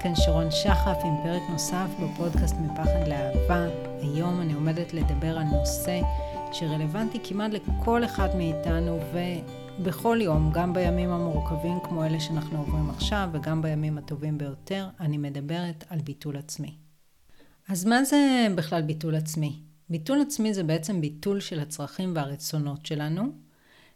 כאן שרון שחף עם פרק נוסף בפודקאסט מפחד לאהבה. היום אני עומדת לדבר על נושא שרלוונטי כמעט לכל אחד מאיתנו ובכל יום, גם בימים המורכבים כמו אלה שאנחנו עוברים עכשיו וגם בימים הטובים ביותר, אני מדברת על ביטול עצמי. אז מה זה בכלל ביטול עצמי? ביטול עצמי זה בעצם ביטול של הצרכים והרצונות שלנו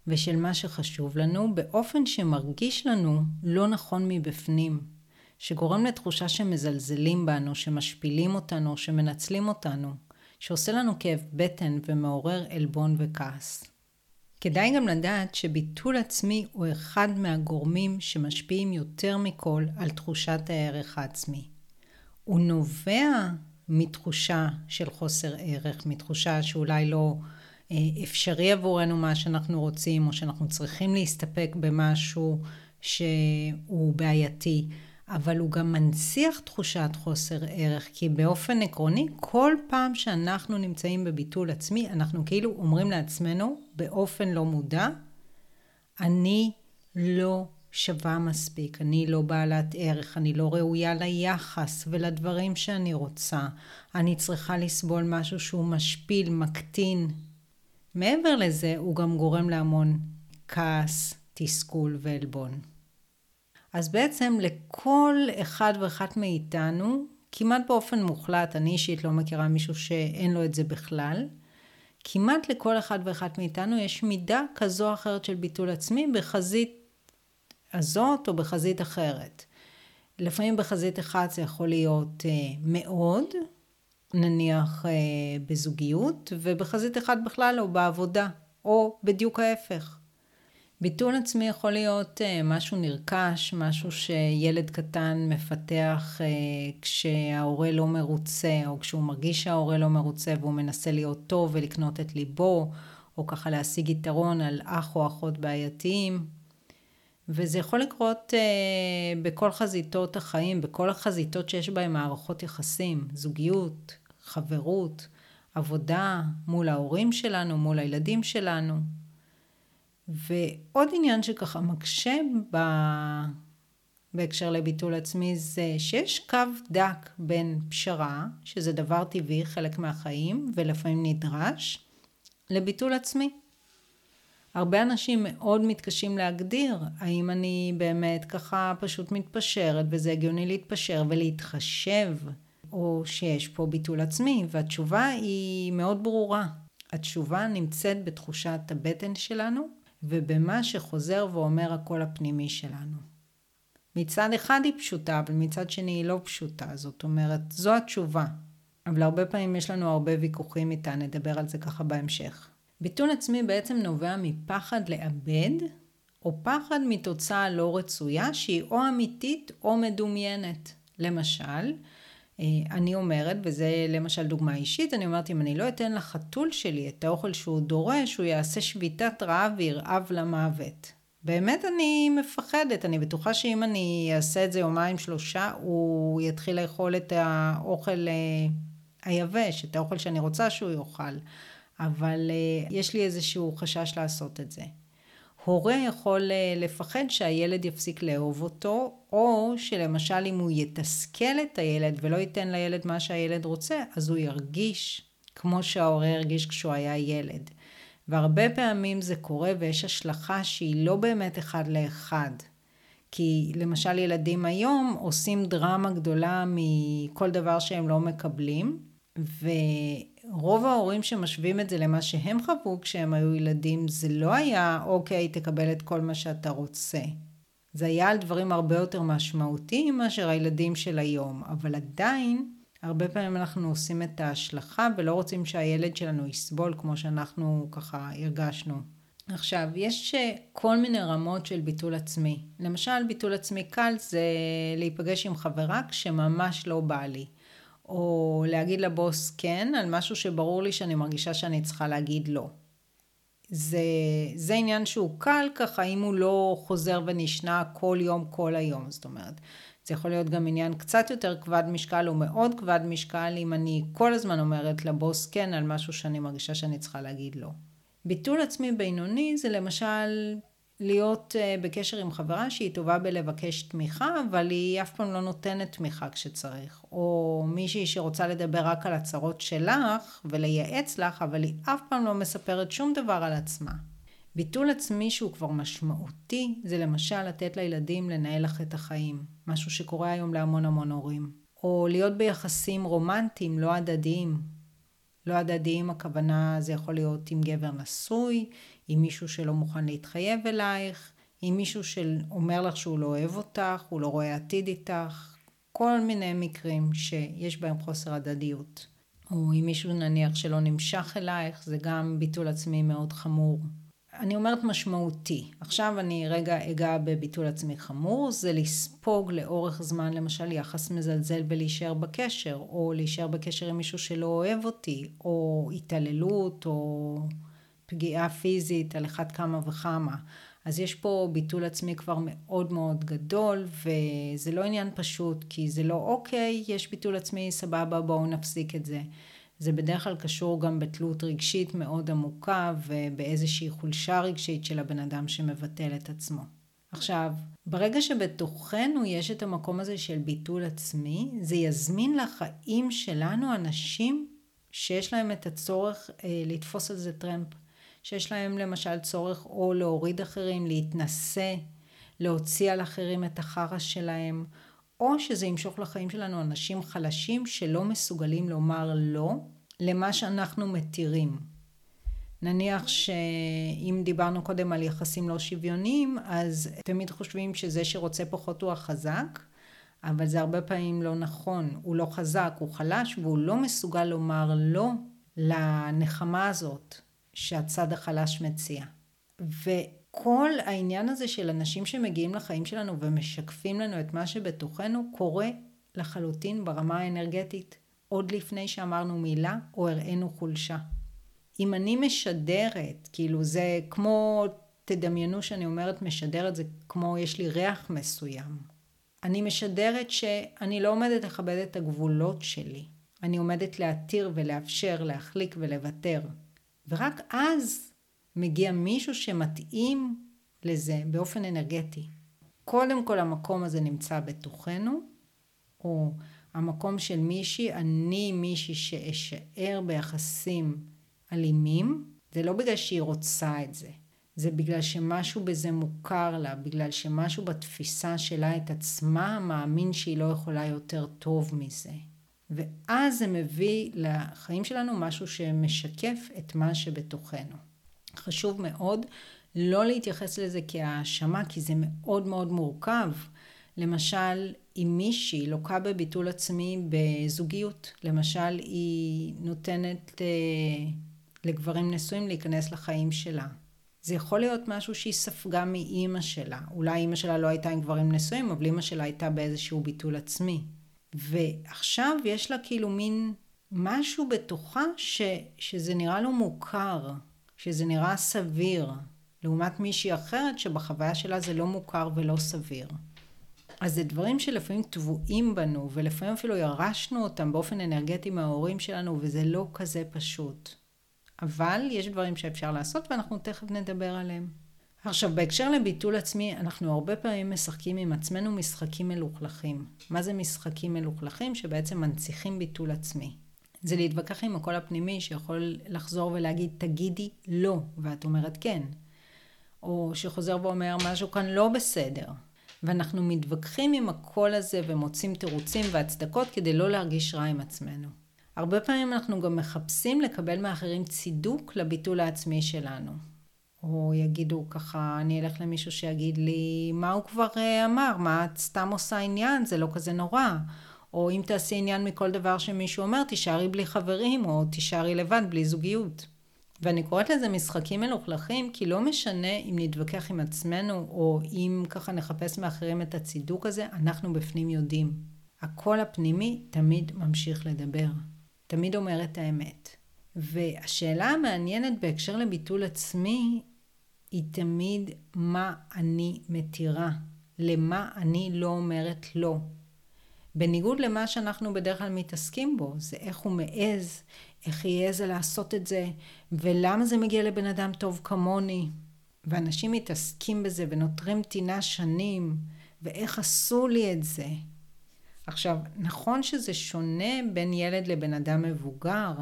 ושל מה שחשוב לנו באופן שמרגיש לנו לא נכון מבפנים, שגורם לתחושה שמזלזלים בנו, שמשפילים אותנו, שמנצלים אותנו, שעושה לנו כאב בטן ומעורר עלבון וכעס. כדאי גם לדעת שביטול עצמי הוא אחד מהגורמים שמשפיעים יותר מכל על תחושת הערך העצמי. הוא נובע מתחושה של חוסר ערך, מתחושה שאולי לא אה, אפשרי עבורנו מה שאנחנו רוצים, או שאנחנו צריכים להסתפק במשהו שהוא בעייתי, אבל הוא גם מנציח תחושת חוסר ערך, כי באופן עקרוני, כל פעם שאנחנו נמצאים בביטול עצמי, אנחנו כאילו אומרים לעצמנו באופן לא מודע, אני לא שווה מספיק, אני לא בעלת ערך, אני לא ראויה ליחס ולדברים שאני רוצה, אני צריכה לסבול משהו שהוא משפיל, מקטין. מעבר לזה, הוא גם גורם להמון כעס, תסכול ועלבון. אז בעצם לכל אחד ואחת מאיתנו, כמעט באופן מוחלט, אני אישית לא מכירה מישהו שאין לו את זה בכלל, כמעט לכל אחד ואחת מאיתנו יש מידה כזו או אחרת של ביטול עצמי בחזית הזאת או בחזית אחרת. לפעמים בחזית אחת זה יכול להיות אה, מאוד, נניח אה, בזוגיות, ובחזית אחת בכלל או בעבודה, או בדיוק ההפך. ביטול עצמי יכול להיות uh, משהו נרכש, משהו שילד קטן מפתח uh, כשההורה לא מרוצה, או כשהוא מרגיש שההורה לא מרוצה והוא מנסה להיות טוב ולקנות את ליבו, או ככה להשיג יתרון על אח או אחות בעייתיים. וזה יכול לקרות uh, בכל חזיתות החיים, בכל החזיתות שיש בהן מערכות יחסים, זוגיות, חברות, עבודה, מול ההורים שלנו, מול הילדים שלנו. ועוד עניין שככה מקשה ב... בהקשר לביטול עצמי זה שיש קו דק בין פשרה, שזה דבר טבעי, חלק מהחיים, ולפעמים נדרש, לביטול עצמי. הרבה אנשים מאוד מתקשים להגדיר האם אני באמת ככה פשוט מתפשרת וזה הגיוני להתפשר ולהתחשב או שיש פה ביטול עצמי והתשובה היא מאוד ברורה. התשובה נמצאת בתחושת הבטן שלנו ובמה שחוזר ואומר הקול הפנימי שלנו. מצד אחד היא פשוטה, אבל מצד שני היא לא פשוטה. זאת אומרת, זו התשובה. אבל הרבה פעמים יש לנו הרבה ויכוחים איתה, נדבר על זה ככה בהמשך. ביטול עצמי בעצם נובע מפחד לאבד, או פחד מתוצאה לא רצויה שהיא או אמיתית או מדומיינת. למשל, אני אומרת, וזה למשל דוגמה אישית, אני אומרת, אם אני לא אתן לחתול שלי את האוכל שהוא דורש, הוא יעשה שביתת רעב וירעב למוות. באמת אני מפחדת, אני בטוחה שאם אני אעשה את זה יומיים שלושה, הוא יתחיל לאכול את האוכל אה, היבש, את האוכל שאני רוצה שהוא יאכל. אבל אה, יש לי איזשהו חשש לעשות את זה. הורה יכול אה, לפחד שהילד יפסיק לאהוב אותו, או שלמשל אם הוא יתסכל את הילד ולא ייתן לילד מה שהילד רוצה, אז הוא ירגיש כמו שההורה הרגיש כשהוא היה ילד. והרבה פעמים זה קורה ויש השלכה שהיא לא באמת אחד לאחד. כי למשל ילדים היום עושים דרמה גדולה מכל דבר שהם לא מקבלים, ו... רוב ההורים שמשווים את זה למה שהם חוו כשהם היו ילדים, זה לא היה, אוקיי, תקבל את כל מה שאתה רוצה. זה היה על דברים הרבה יותר משמעותיים מאשר הילדים של היום, אבל עדיין, הרבה פעמים אנחנו עושים את ההשלכה ולא רוצים שהילד שלנו יסבול כמו שאנחנו ככה הרגשנו. עכשיו, יש כל מיני רמות של ביטול עצמי. למשל, ביטול עצמי קל זה להיפגש עם חברה כשממש לא בא לי. או להגיד לבוס כן על משהו שברור לי שאני מרגישה שאני צריכה להגיד לא. זה, זה עניין שהוא קל ככה אם הוא לא חוזר ונשנה כל יום כל היום, זאת אומרת. זה יכול להיות גם עניין קצת יותר כבד משקל או מאוד כבד משקל אם אני כל הזמן אומרת לבוס כן על משהו שאני מרגישה שאני צריכה להגיד לא. ביטול עצמי בינוני זה למשל להיות uh, בקשר עם חברה שהיא טובה בלבקש תמיכה, אבל היא אף פעם לא נותנת תמיכה כשצריך. או מישהי שרוצה לדבר רק על הצרות שלך ולייעץ לך, אבל היא אף פעם לא מספרת שום דבר על עצמה. ביטול עצמי שהוא כבר משמעותי, זה למשל לתת לילדים לנהל לך את החיים. משהו שקורה היום להמון המון הורים. או להיות ביחסים רומנטיים, לא הדדיים. לא הדדיים, הכוונה זה יכול להיות עם גבר נשוי, עם מישהו שלא מוכן להתחייב אלייך, עם מישהו שאומר לך שהוא לא אוהב אותך, הוא לא רואה עתיד איתך, כל מיני מקרים שיש בהם חוסר הדדיות. או עם מישהו נניח שלא נמשך אלייך, זה גם ביטול עצמי מאוד חמור. אני אומרת משמעותי. עכשיו אני רגע אגע בביטול עצמי חמור, זה לספוג לאורך זמן למשל יחס מזלזל ולהישאר בקשר, או להישאר בקשר עם מישהו שלא אוהב אותי, או התעללות, או פגיעה פיזית על אחת כמה וכמה. אז יש פה ביטול עצמי כבר מאוד מאוד גדול, וזה לא עניין פשוט, כי זה לא אוקיי, יש ביטול עצמי, סבבה, בואו נפסיק את זה. זה בדרך כלל קשור גם בתלות רגשית מאוד עמוקה ובאיזושהי חולשה רגשית של הבן אדם שמבטל את עצמו. עכשיו, ברגע שבתוכנו יש את המקום הזה של ביטול עצמי, זה יזמין לחיים שלנו אנשים שיש להם את הצורך אה, לתפוס על זה טרמפ. שיש להם למשל צורך או להוריד אחרים, להתנשא, להוציא על אחרים את החרא שלהם, או שזה ימשוך לחיים שלנו אנשים חלשים שלא מסוגלים לומר לא למה שאנחנו מתירים. נניח שאם דיברנו קודם על יחסים לא שוויוניים, אז תמיד חושבים שזה שרוצה פחות הוא החזק, אבל זה הרבה פעמים לא נכון. הוא לא חזק, הוא חלש, והוא לא מסוגל לומר לא לנחמה הזאת שהצד החלש מציע. ו... כל העניין הזה של אנשים שמגיעים לחיים שלנו ומשקפים לנו את מה שבתוכנו קורה לחלוטין ברמה האנרגטית, עוד לפני שאמרנו מילה או הראינו חולשה. אם אני משדרת, כאילו זה כמו, תדמיינו שאני אומרת משדרת, זה כמו יש לי ריח מסוים. אני משדרת שאני לא עומדת לכבד את הגבולות שלי. אני עומדת להתיר ולאפשר, להחליק ולוותר. ורק אז מגיע מישהו שמתאים לזה באופן אנרגטי. קודם כל המקום הזה נמצא בתוכנו, או המקום של מישהי, אני מישהי שאשאר ביחסים אלימים, זה לא בגלל שהיא רוצה את זה, זה בגלל שמשהו בזה מוכר לה, בגלל שמשהו בתפיסה שלה את עצמה מאמין שהיא לא יכולה יותר טוב מזה. ואז זה מביא לחיים שלנו משהו שמשקף את מה שבתוכנו. חשוב מאוד לא להתייחס לזה כהאשמה, כי זה מאוד מאוד מורכב. למשל, אם מישהי לוקה בביטול עצמי בזוגיות, למשל היא נותנת אה, לגברים נשואים להיכנס לחיים שלה. זה יכול להיות משהו שהיא ספגה מאימא שלה. אולי אימא שלה לא הייתה עם גברים נשואים, אבל אימא שלה הייתה באיזשהו ביטול עצמי. ועכשיו יש לה כאילו מין משהו בתוכה ש, שזה נראה לו מוכר. שזה נראה סביר, לעומת מישהי אחרת שבחוויה שלה זה לא מוכר ולא סביר. אז זה דברים שלפעמים טבועים בנו, ולפעמים אפילו ירשנו אותם באופן אנרגטי מההורים שלנו, וזה לא כזה פשוט. אבל יש דברים שאפשר לעשות, ואנחנו תכף נדבר עליהם. עכשיו, בהקשר לביטול עצמי, אנחנו הרבה פעמים משחקים עם עצמנו משחקים מלוכלכים. מה זה משחקים מלוכלכים? שבעצם מנציחים ביטול עצמי. זה להתווכח עם הקול הפנימי שיכול לחזור ולהגיד תגידי לא, ואת אומרת כן. או שחוזר ואומר משהו כאן לא בסדר. ואנחנו מתווכחים עם הקול הזה ומוצאים תירוצים והצדקות כדי לא להרגיש רע עם עצמנו. הרבה פעמים אנחנו גם מחפשים לקבל מאחרים צידוק לביטול העצמי שלנו. או יגידו ככה, אני אלך למישהו שיגיד לי, מה הוא כבר אה, אמר? מה את סתם עושה עניין? זה לא כזה נורא. או אם תעשי עניין מכל דבר שמישהו אומר, תישארי בלי חברים, או תישארי לבד בלי זוגיות. ואני קוראת לזה משחקים מלוכלכים, כי לא משנה אם נתווכח עם עצמנו, או אם ככה נחפש מאחרים את הצידוק הזה, אנחנו בפנים יודעים. הקול הפנימי תמיד ממשיך לדבר. תמיד אומר את האמת. והשאלה המעניינת בהקשר לביטול עצמי, היא תמיד מה אני מתירה, למה אני לא אומרת לא. בניגוד למה שאנחנו בדרך כלל מתעסקים בו, זה איך הוא מעז, איך העזה לעשות את זה, ולמה זה מגיע לבן אדם טוב כמוני. ואנשים מתעסקים בזה ונותרים טינה שנים, ואיך עשו לי את זה. עכשיו, נכון שזה שונה בין ילד לבן אדם מבוגר,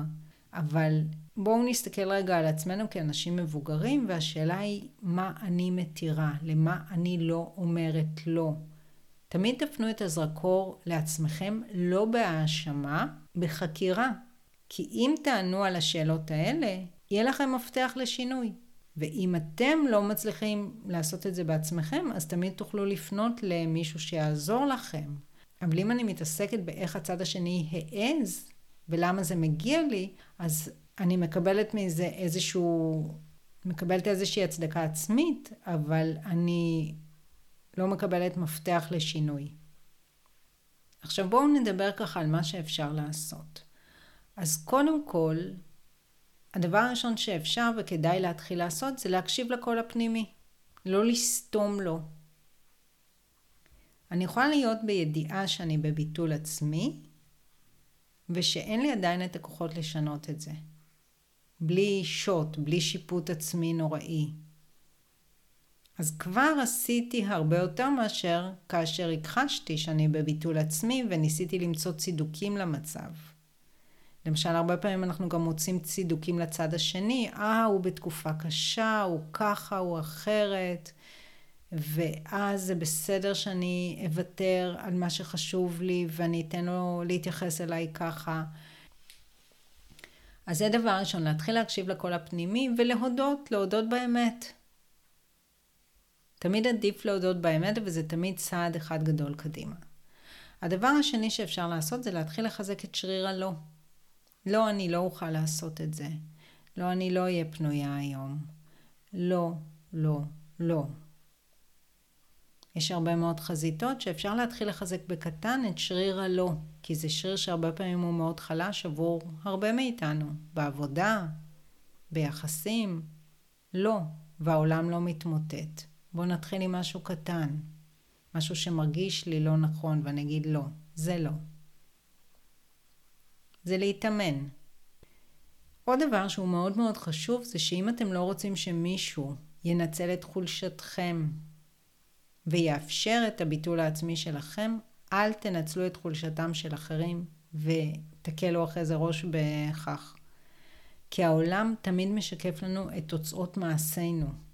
אבל בואו נסתכל רגע על עצמנו כאנשים מבוגרים, והשאלה היא מה אני מתירה, למה אני לא אומרת לא. תמיד תפנו את הזרקור לעצמכם לא בהאשמה, בחקירה. כי אם תענו על השאלות האלה, יהיה לכם מפתח לשינוי. ואם אתם לא מצליחים לעשות את זה בעצמכם, אז תמיד תוכלו לפנות למישהו שיעזור לכם. אבל אם אני מתעסקת באיך הצד השני העז, ולמה זה מגיע לי, אז אני מקבלת מזה איזשהו, מקבלת איזושהי הצדקה עצמית, אבל אני לא מקבלת מפתח לשינוי. עכשיו בואו נדבר ככה על מה שאפשר לעשות. אז קודם כל, הדבר הראשון שאפשר וכדאי להתחיל לעשות זה להקשיב לקול הפנימי, לא לסתום לו. אני יכולה להיות בידיעה שאני בביטול עצמי, ושאין לי עדיין את הכוחות לשנות את זה. בלי שוט, בלי שיפוט עצמי נוראי. אז כבר עשיתי הרבה יותר מאשר כאשר הכחשתי שאני בביטול עצמי וניסיתי למצוא צידוקים למצב. למשל, הרבה פעמים אנחנו גם מוצאים צידוקים לצד השני, אה, הוא בתקופה קשה, הוא ככה, הוא אחרת, ואז זה בסדר שאני אוותר על מה שחשוב לי ואני אתן לו להתייחס אליי ככה. אז זה דבר ראשון, להתחיל להקשיב לקול הפנימי ולהודות, להודות באמת. תמיד עדיף להודות באמת וזה תמיד צעד אחד גדול קדימה. הדבר השני שאפשר לעשות זה להתחיל לחזק את שריר הלא. לא, אני לא אוכל לעשות את זה. לא, אני לא אהיה פנויה היום. לא, לא, לא. יש הרבה מאוד חזיתות שאפשר להתחיל לחזק בקטן את שריר הלא, כי זה שריר שהרבה פעמים הוא מאוד חלש עבור הרבה מאיתנו, בעבודה, ביחסים. לא, והעולם לא מתמוטט. בואו נתחיל עם משהו קטן, משהו שמרגיש לי לא נכון, ואני אגיד לא, זה לא. זה להתאמן. עוד דבר שהוא מאוד מאוד חשוב זה שאם אתם לא רוצים שמישהו ינצל את חולשתכם ויאפשר את הביטול העצמי שלכם, אל תנצלו את חולשתם של אחרים ותקלו אחרי זה ראש בכך. כי העולם תמיד משקף לנו את תוצאות מעשינו.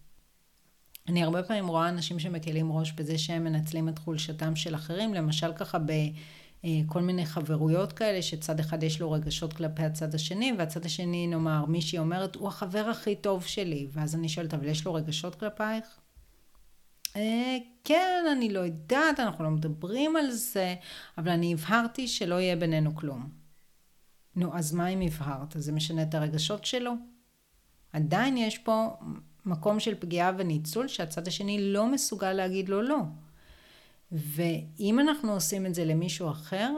אני הרבה פעמים רואה אנשים שמקלים ראש בזה שהם מנצלים את חולשתם של אחרים, למשל ככה בכל מיני חברויות כאלה, שצד אחד יש לו רגשות כלפי הצד השני, והצד השני, נאמר, מישהי אומרת, הוא החבר הכי טוב שלי, ואז אני שואלת, אבל יש לו רגשות כלפייך? אה, כן, אני לא יודעת, אנחנו לא מדברים על זה, אבל אני הבהרתי שלא יהיה בינינו כלום. נו, אז מה אם הבהרת? זה משנה את הרגשות שלו? עדיין יש פה מקום של פגיעה וניצול שהצד השני לא מסוגל להגיד לו לא. ואם אנחנו עושים את זה למישהו אחר,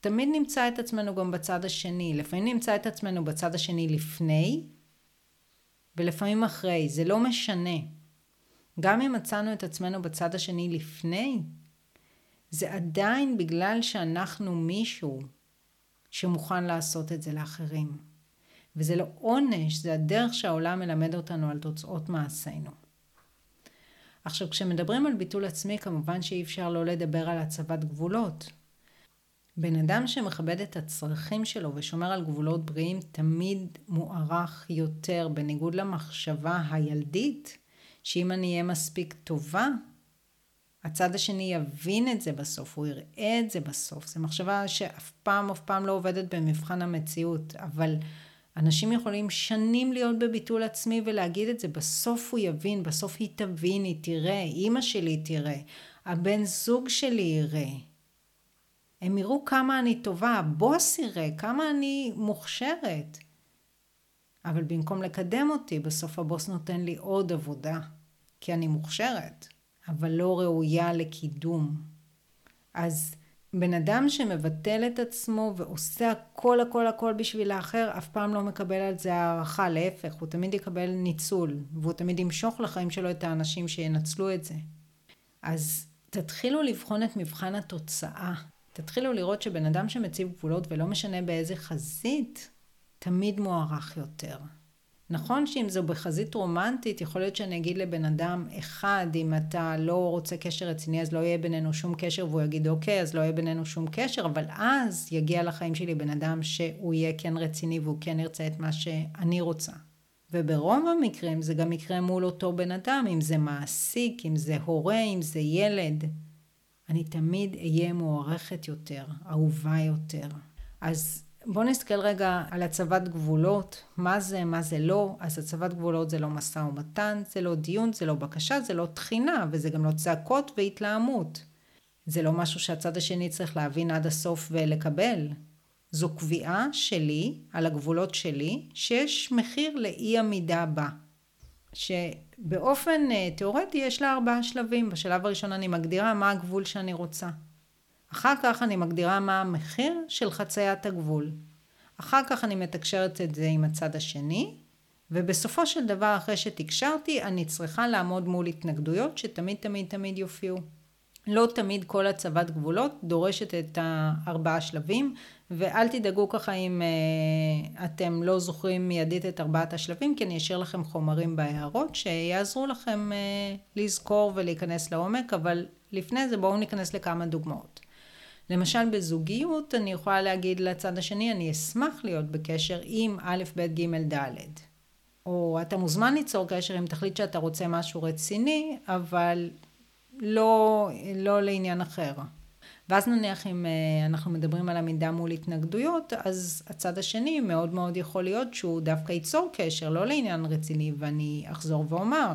תמיד נמצא את עצמנו גם בצד השני. לפעמים נמצא את עצמנו בצד השני לפני, ולפעמים אחרי. זה לא משנה. גם אם מצאנו את עצמנו בצד השני לפני, זה עדיין בגלל שאנחנו מישהו שמוכן לעשות את זה לאחרים. וזה לא עונש, זה הדרך שהעולם מלמד אותנו על תוצאות מעשינו. עכשיו, כשמדברים על ביטול עצמי, כמובן שאי אפשר לא לדבר על הצבת גבולות. בן אדם שמכבד את הצרכים שלו ושומר על גבולות בריאים תמיד מוערך יותר, בניגוד למחשבה הילדית שאם אני אהיה מספיק טובה, הצד השני יבין את זה בסוף, הוא יראה את זה בסוף. זו מחשבה שאף פעם, אף פעם לא עובדת במבחן המציאות, אבל אנשים יכולים שנים להיות בביטול עצמי ולהגיד את זה, בסוף הוא יבין, בסוף היא תבין, היא תראה, אימא שלי תראה, הבן זוג שלי יראה. הם יראו כמה אני טובה, הבוס יראה, כמה אני מוכשרת. אבל במקום לקדם אותי, בסוף הבוס נותן לי עוד עבודה, כי אני מוכשרת, אבל לא ראויה לקידום. אז בן אדם שמבטל את עצמו ועושה הכל הכל הכל בשביל האחר, אף פעם לא מקבל על זה הערכה, להפך, הוא תמיד יקבל ניצול, והוא תמיד ימשוך לחיים שלו את האנשים שינצלו את זה. אז תתחילו לבחון את מבחן התוצאה. תתחילו לראות שבן אדם שמציב גבולות ולא משנה באיזה חזית, תמיד מוערך יותר. נכון שאם זו בחזית רומנטית, יכול להיות שאני אגיד לבן אדם, אחד, אם אתה לא רוצה קשר רציני, אז לא יהיה בינינו שום קשר, והוא יגיד, אוקיי, אז לא יהיה בינינו שום קשר, אבל אז יגיע לחיים שלי בן אדם שהוא יהיה כן רציני והוא כן ירצה את מה שאני רוצה. וברוב המקרים זה גם יקרה מול אותו בן אדם, אם זה מעסיק, אם זה הורה, אם זה ילד. אני תמיד אהיה מוערכת יותר, אהובה יותר. אז בואו נסתכל רגע על הצבת גבולות, מה זה, מה זה לא. אז הצבת גבולות זה לא משא ומתן, זה לא דיון, זה לא בקשה, זה לא תחינה, וזה גם לא צעקות והתלהמות. זה לא משהו שהצד השני צריך להבין עד הסוף ולקבל. זו קביעה שלי, על הגבולות שלי, שיש מחיר לאי עמידה בה. שבאופן uh, תיאורטי יש לה ארבעה שלבים. בשלב הראשון אני מגדירה מה הגבול שאני רוצה. אחר כך אני מגדירה מה המחיר של חציית הגבול. אחר כך אני מתקשרת את זה עם הצד השני, ובסופו של דבר אחרי שתקשרתי אני צריכה לעמוד מול התנגדויות שתמיד תמיד תמיד יופיעו. לא תמיד כל הצבת גבולות דורשת את הארבעה שלבים, ואל תדאגו ככה אם uh, אתם לא זוכרים מיידית את ארבעת השלבים, כי אני אשאיר לכם חומרים בהערות שיעזרו לכם uh, לזכור ולהיכנס לעומק, אבל לפני זה בואו ניכנס לכמה דוגמאות. למשל בזוגיות אני יכולה להגיד לצד השני אני אשמח להיות בקשר עם א', ב', ג', ד'. או אתה מוזמן ליצור קשר אם תחליט שאתה רוצה משהו רציני, אבל לא, לא לעניין אחר. ואז נניח אם אה, אנחנו מדברים על עמידה מול התנגדויות, אז הצד השני מאוד מאוד יכול להיות שהוא דווקא ייצור קשר, לא לעניין רציני, ואני אחזור ואומר,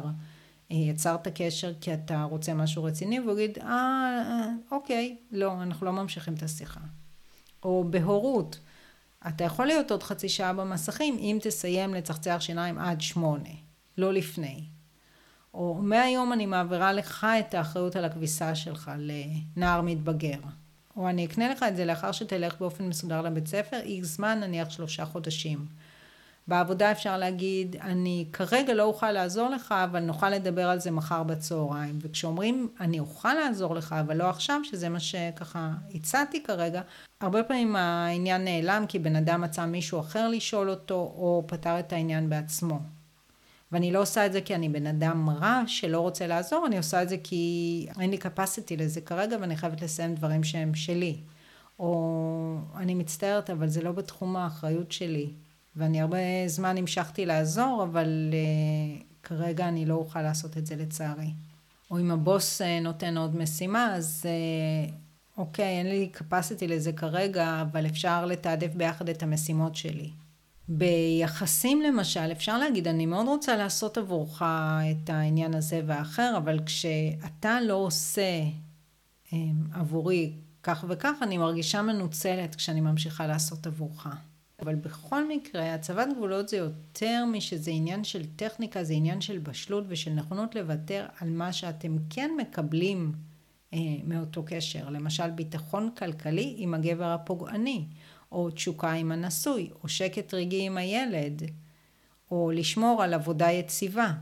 יצרת קשר כי אתה רוצה משהו רציני, והוא יגיד, אה, אוקיי, לא, אנחנו לא ממשיכים את השיחה. או בהורות, אתה יכול להיות עוד חצי שעה במסכים אם תסיים לצחצח שיניים עד שמונה, לא לפני. או מהיום אני מעבירה לך את האחריות על הכביסה שלך לנער מתבגר. או אני אקנה לך את זה לאחר שתלך באופן מסודר לבית ספר, איקס זמן, נניח שלושה חודשים. בעבודה אפשר להגיד, אני כרגע לא אוכל לעזור לך, אבל נוכל לדבר על זה מחר בצהריים. וכשאומרים, אני אוכל לעזור לך, אבל לא עכשיו, שזה מה שככה הצעתי כרגע, הרבה פעמים העניין נעלם כי בן אדם מצא מישהו אחר לשאול אותו, או פתר את העניין בעצמו. ואני לא עושה את זה כי אני בן אדם רע שלא רוצה לעזור, אני עושה את זה כי אין לי capacity לזה כרגע ואני חייבת לסיים דברים שהם שלי. או אני מצטערת, אבל זה לא בתחום האחריות שלי. ואני הרבה זמן המשכתי לעזור, אבל uh, כרגע אני לא אוכל לעשות את זה לצערי. או אם הבוס uh, נותן עוד משימה, אז uh, אוקיי, אין לי capacity לזה כרגע, אבל אפשר לתעדף ביחד את המשימות שלי. ביחסים למשל, אפשר להגיד, אני מאוד רוצה לעשות עבורך את העניין הזה והאחר, אבל כשאתה לא עושה עבורי כך וכך, אני מרגישה מנוצלת כשאני ממשיכה לעשות עבורך. אבל בכל מקרה, הצבת גבולות זה יותר משזה עניין של טכניקה, זה עניין של בשלות ושל נכונות לוותר על מה שאתם כן מקבלים אה, מאותו קשר. למשל, ביטחון כלכלי עם הגבר הפוגעני, או תשוקה עם הנשוי, או שקט רגעי עם הילד, או לשמור על עבודה יציבה.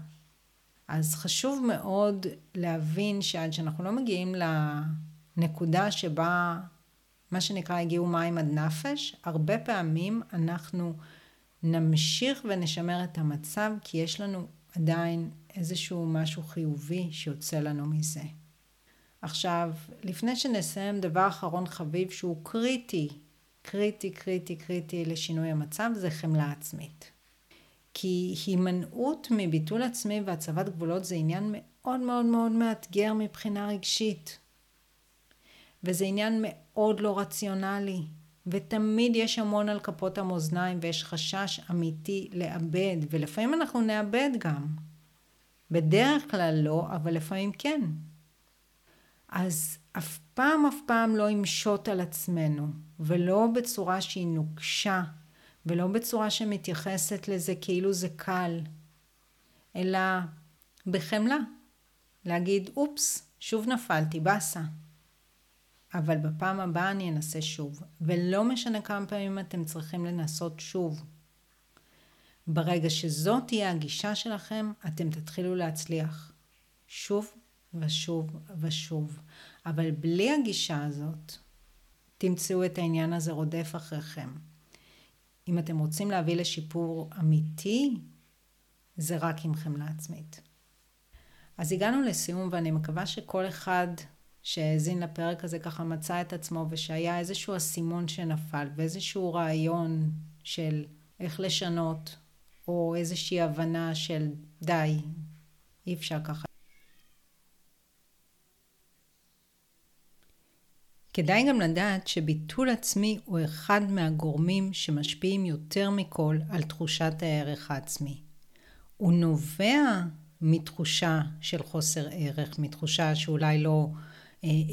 אז חשוב מאוד להבין שעד שאנחנו לא מגיעים לנקודה שבה מה שנקרא הגיעו מים עד נפש, הרבה פעמים אנחנו נמשיך ונשמר את המצב כי יש לנו עדיין איזשהו משהו חיובי שיוצא לנו מזה. עכשיו, לפני שנסיים, דבר אחרון חביב שהוא קריטי, קריטי, קריטי, קריטי לשינוי המצב, זה חמלה עצמית. כי הימנעות מביטול עצמי והצבת גבולות זה עניין מאוד מאוד מאוד מאתגר מבחינה רגשית. וזה עניין מאוד לא רציונלי. ותמיד יש המון על כפות המאזניים ויש חשש אמיתי לאבד, ולפעמים אנחנו נאבד גם. בדרך כלל לא, אבל לפעמים כן. אז אף פעם אף פעם לא ימשות על עצמנו, ולא בצורה שהיא נוקשה, ולא בצורה שמתייחסת לזה כאילו זה קל, אלא בחמלה. להגיד, אופס, שוב נפלתי, באסה. אבל בפעם הבאה אני אנסה שוב. ולא משנה כמה פעמים אתם צריכים לנסות שוב. ברגע שזאת תהיה הגישה שלכם, אתם תתחילו להצליח. שוב ושוב ושוב. אבל בלי הגישה הזאת, תמצאו את העניין הזה רודף אחריכם. אם אתם רוצים להביא לשיפור אמיתי זה רק עם חמלה עצמית. אז הגענו לסיום ואני מקווה שכל אחד שהאזין לפרק הזה ככה מצא את עצמו ושהיה איזשהו אסימון שנפל ואיזשהו רעיון של איך לשנות או איזושהי הבנה של די, אי אפשר ככה. כדאי גם לדעת שביטול עצמי הוא אחד מהגורמים שמשפיעים יותר מכל על תחושת הערך העצמי. הוא נובע מתחושה של חוסר ערך, מתחושה שאולי לא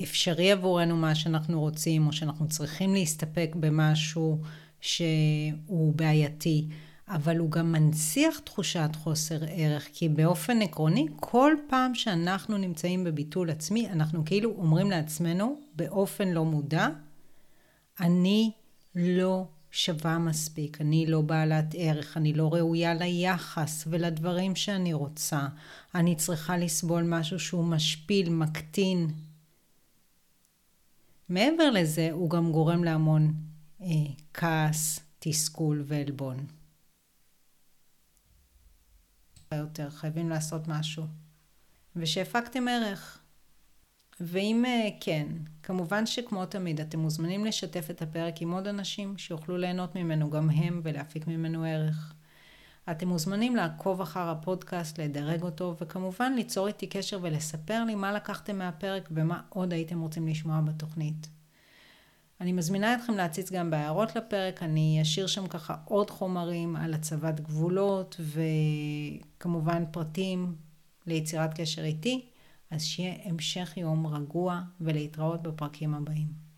אפשרי עבורנו מה שאנחנו רוצים, או שאנחנו צריכים להסתפק במשהו שהוא בעייתי. אבל הוא גם מנציח תחושת חוסר ערך, כי באופן עקרוני, כל פעם שאנחנו נמצאים בביטול עצמי, אנחנו כאילו אומרים לעצמנו באופן לא מודע, אני לא שווה מספיק, אני לא בעלת ערך, אני לא ראויה ליחס ולדברים שאני רוצה, אני צריכה לסבול משהו שהוא משפיל, מקטין. מעבר לזה, הוא גם גורם להמון אה, כעס, תסכול ועלבון. יותר, חייבים לעשות משהו. ושהפקתם ערך. ואם אה, כן, כמובן שכמו תמיד, אתם מוזמנים לשתף את הפרק עם עוד אנשים שיוכלו ליהנות ממנו גם הם ולהפיק ממנו ערך. אתם מוזמנים לעקוב אחר הפודקאסט, לדרג אותו, וכמובן ליצור איתי קשר ולספר לי מה לקחתם מהפרק ומה עוד הייתם רוצים לשמוע בתוכנית. אני מזמינה אתכם להציץ גם בהערות לפרק, אני אשאיר שם ככה עוד חומרים על הצבת גבולות וכמובן פרטים ליצירת קשר איתי, אז שיהיה המשך יום רגוע ולהתראות בפרקים הבאים.